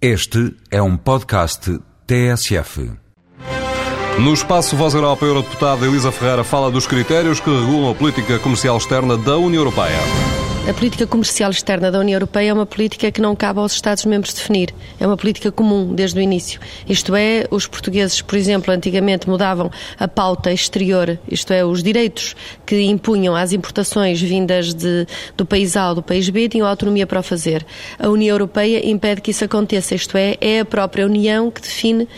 Este é um podcast TSF. No espaço Voz Europa, a Eurodeputada Elisa Ferreira fala dos critérios que regulam a política comercial externa da União Europeia. A política comercial externa da União Europeia é uma política que não cabe aos Estados-membros definir. É uma política comum desde o início. Isto é, os portugueses, por exemplo, antigamente mudavam a pauta exterior, isto é, os direitos que impunham às importações vindas de, do país A ou do país B, tinham autonomia para o fazer. A União Europeia impede que isso aconteça, isto é, é a própria União que define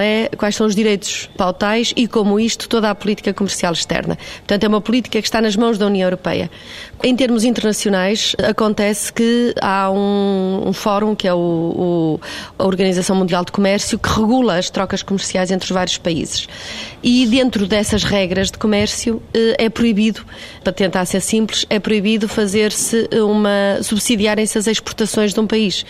é, quais são os direitos pautais e, como isto, toda a política comercial externa. Portanto, é uma política que está nas mãos da União Europeia. Em termos internacionais, internacionais, acontece que há um, um fórum, que é o, o, a Organização Mundial de Comércio, que regula as trocas comerciais entre os vários países. E dentro dessas regras de comércio eh, é proibido, para tentar ser simples, é proibido fazer-se uma. subsidiarem-se as exportações de um país.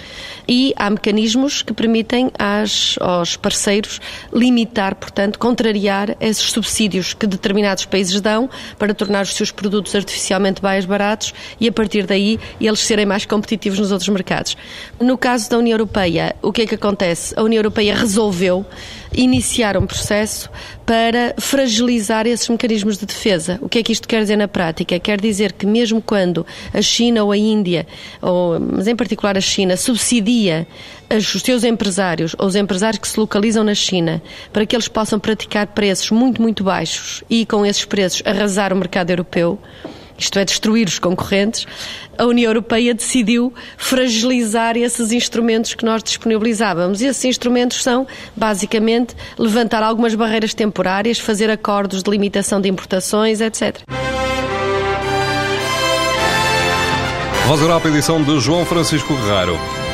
E há mecanismos que permitem às, aos parceiros limitar, portanto, contrariar esses subsídios que determinados países dão para tornar os seus produtos artificialmente mais baratos e a partir daí eles serem mais competitivos nos outros mercados. No caso da União Europeia, o que é que acontece? A União Europeia resolveu iniciar um processo para fragilizar esses mecanismos de defesa. O que é que isto quer dizer na prática? Quer dizer que mesmo quando a China ou a Índia, ou, mas em particular a China, subsidia os seus empresários ou os empresários que se localizam na China para que eles possam praticar preços muito, muito baixos e com esses preços arrasar o mercado europeu, isto é, destruir os concorrentes, a União Europeia decidiu fragilizar esses instrumentos que nós disponibilizávamos. E esses instrumentos são, basicamente, levantar algumas barreiras temporárias, fazer acordos de limitação de importações, etc. Voz Europa, edição de João Francisco Guerreiro.